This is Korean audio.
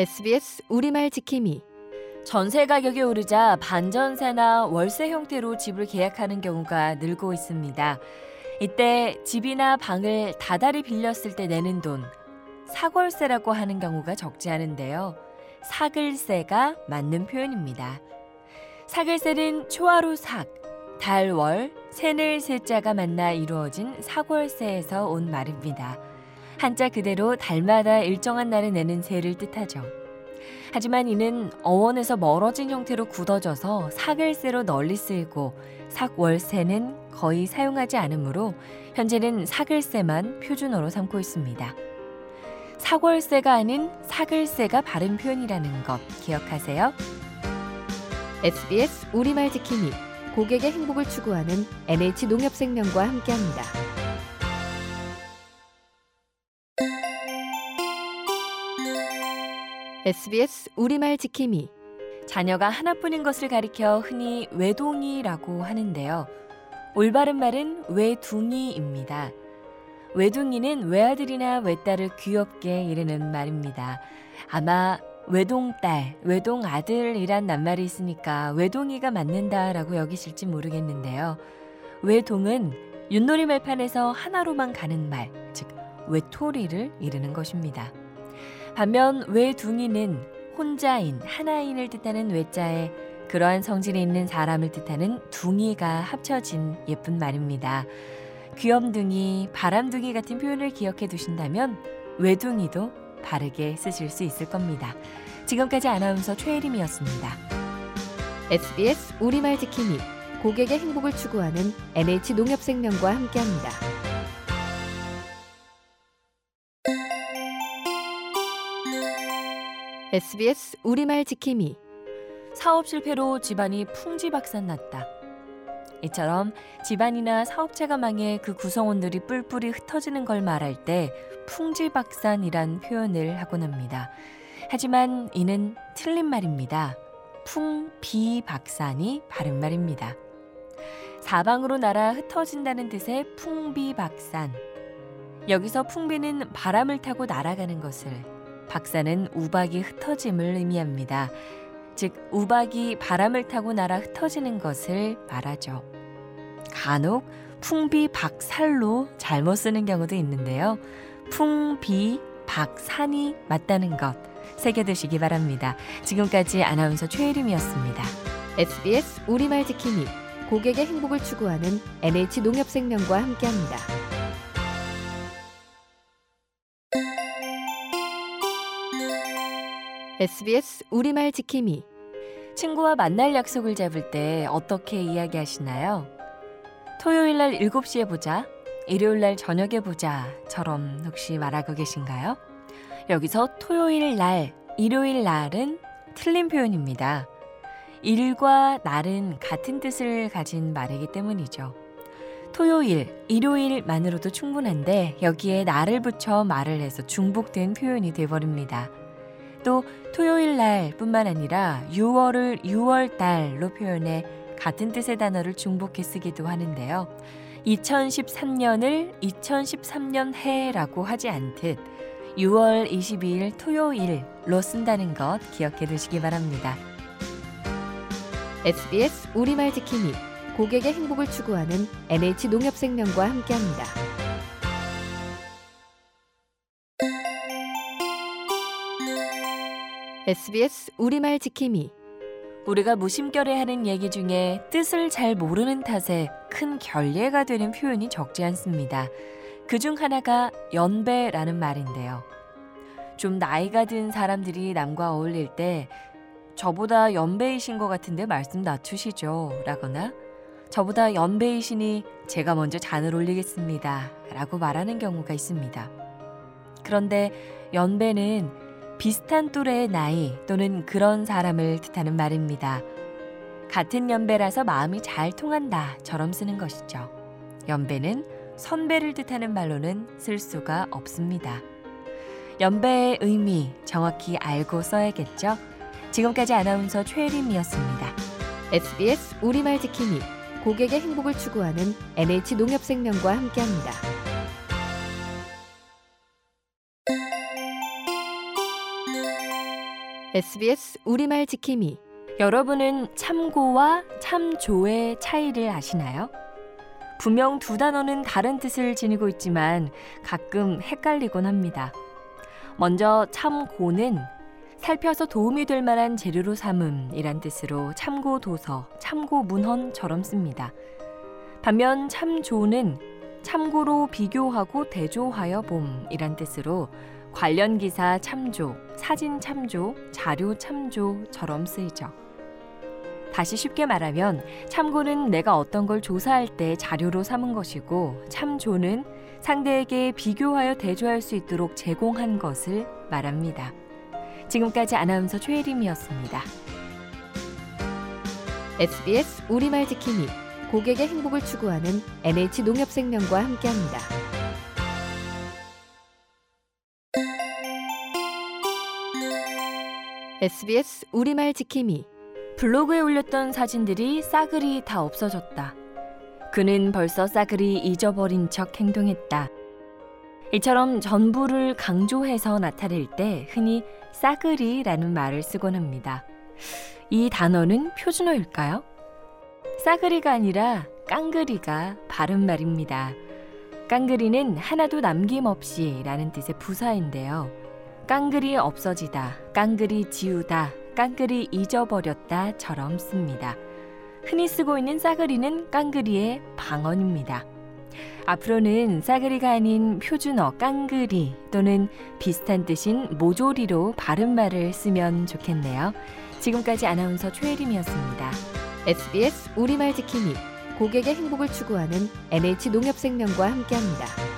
SBS 우리말 지킴이 전세 가격이 오르자 반전세나 월세 형태로 집을 계약하는 경우가 늘고 있습니다. 이때 집이나 방을 다달이 빌렸을 때 내는 돈, 사골세라고 하는 경우가 적지 않은데요. 사글세가 맞는 표현입니다. 사글세는 초하루 삭, 달월, 새늘 세자가 만나 이루어진 사골세에서 온 말입니다. 한자 그대로 달마다 일정한 날에 내는 세를 뜻하죠. 하지만 이는 어원에서 멀어진 형태로 굳어져서 사글세로 널리 쓰이고 삭월세는 거의 사용하지 않으므로 현재는 사글세만 표준어로 삼고 있습니다. 사월세가 아닌 사글세가 바른 표현이라는 것 기억하세요. SBS 우리말 지킴이 고객의 행복을 추구하는 NH농협생명과 함께합니다. SBS 우리말 지킴이 자녀가 하나뿐인 것을 가리켜 흔히 외동이라고 하는데요. 올바른 말은 외둥이입니다. 외둥이는 외아들이나 외딸을 귀엽게 이르는 말입니다. 아마 외동딸, 외동아들이란 낱말이 있으니까 외동이가 맞는다라고 여기실지 모르겠는데요. 외동은 윷놀이 말판에서 하나로만 가는 말, 즉 외톨이를 이르는 것입니다. 반면 외둥이는 혼자인, 하나인을 뜻하는 외자에 그러한 성질이 있는 사람을 뜻하는 둥이가 합쳐진 예쁜 말입니다. 귀염둥이, 바람둥이 같은 표현을 기억해 두신다면 외둥이도 바르게 쓰실 수 있을 겁니다. 지금까지 아나운서 최혜림이었습니다. SBS 우리말 지킴이 고객의 행복을 추구하는 NH농협생명과 함께합니다. SBS 우리말 지킴이 사업 실패로 집안이 풍지박산났다. 이처럼 집안이나 사업체가 망해 그 구성원들이 뿔뿔이 흩어지는 걸 말할 때 풍지박산이란 표현을 하곤 합니다. 하지만 이는 틀린 말입니다. 풍비박산이 바른 말입니다. 사방으로 날아 흩어진다는 뜻의 풍비박산. 여기서 풍비는 바람을 타고 날아가는 것을, 박산은 우박이 흩어짐을 의미합니다. 즉 우박이 바람을 타고 날아 흩어지는 것을 말하죠. 간혹 풍비박살로 잘못 쓰는 경우도 있는데요. 풍비박산이 맞다는 것 새겨두시기 바랍니다. 지금까지 아나운서 최혜림이었습니다. SBS 우리말 지킴이 고객의 행복을 추구하는 NH농협생명과 함께합니다. SBS 우리말 지킴이 친구와 만날 약속을 잡을 때 어떻게 이야기하시나요? 토요일 날 7시에 보자. 일요일 날 저녁에 보자처럼 혹시 말하고 계신가요? 여기서 토요일 날, 일요일 날은 틀린 표현입니다. 일과 날은 같은 뜻을 가진 말이기 때문이죠. 토요일, 일요일만으로도 충분한데 여기에 날을 붙여 말을 해서 중복된 표현이 돼버립니다. 또 토요일 날뿐만 아니라 6월을 6월 달로 표현해 같은 뜻의 단어를 중복해 쓰기도 하는데요. 2013년을 2013년 해라고 하지 않듯 6월 22일 토요일로 쓴다는 것 기억해 두시기 바랍니다. SBS 우리말 지킴이 고객의 행복을 추구하는 NH농협생명과 함께합니다. SBS 우리말 지킴이 우리가 무심결에 하는 얘기 중에 뜻을 잘 모르는 탓에 큰 결례가 되는 표현이 적지 않습니다. 그 중 하나가 연배라는 말인데요. 좀 나이가 든 사람들이 남과 어울릴 때 저보다 연배이신 것 같은데 말씀 낮추시죠. 라거나 저보다 연배이시니 제가 먼저 잔을 올리겠습니다. 라고 말하는 경우가 있습니다. 그런데 연배는 비슷한 또래의 나이 또는 그런 사람을 뜻하는 말입니다. 같은 연배라서 마음이 잘 통한다처럼 쓰는 것이죠. 연배는 선배를 뜻하는 말로는 쓸 수가 없습니다. 연배의 의미 정확히 알고 써야겠죠? 지금까지 아나운서 최혜림이었습니다. SBS 우리말 지킴이 고객의 행복을 추구하는 NH농협생명과 함께합니다. SBS 우리말 지킴이 여러분은 참고와 참조의 차이를 아시나요? 분명 두 단어는 다른 뜻을 지니고 있지만 가끔 헷갈리곤 합니다. 먼저 참고는 살펴서 도움이 될 만한 재료로 삼음이란 뜻으로 참고 도서, 참고 문헌처럼 씁니다. 반면 참조는 참고로 비교하고 대조하여 봄이란 뜻으로 관련 기사 참조, 사진 참조, 자료 참조처럼 쓰이죠. 다시 쉽게 말하면 참고는 내가 어떤 걸 조사할 때 자료로 삼은 것이고 참조는 상대에게 비교하여 대조할 수 있도록 제공한 것을 말합니다. 지금까지 아나운서 최혜림이었습니다. SBS 우리말 지킴이 고객의 행복을 추구하는 NH 농협생명과 함께합니다. SBS 우리말 지킴이 블로그에 올렸던 사진들이 싸그리 다 없어졌다. 그는 벌써 싸그리 잊어버린 척 행동했다. 이처럼 전부를 강조해서 나타낼 때 흔히 싸그리라는 말을 쓰곤 합니다. 이 단어는 표준어일까요? 싸그리가 아니라 깡그리가 바른 말입니다. 깡그리는 하나도 남김없이 라는 뜻의 부사인데요. 깡그리 없어지다, 깡그리 지우다, 깡그리 잊어버렸다처럼 씁니다. 흔히 쓰고 있는 싸그리는 깡그리의 방언입니다. 앞으로는 싸그리가 아닌 표준어 깡그리 또는 비슷한 뜻인 모조리로 바른 말을 쓰면 좋겠네요. 지금까지 아나운서 최혜림이었습니다. SBS 우리말 지킴이 고객의 행복을 추구하는 NH 농협생명과 함께합니다.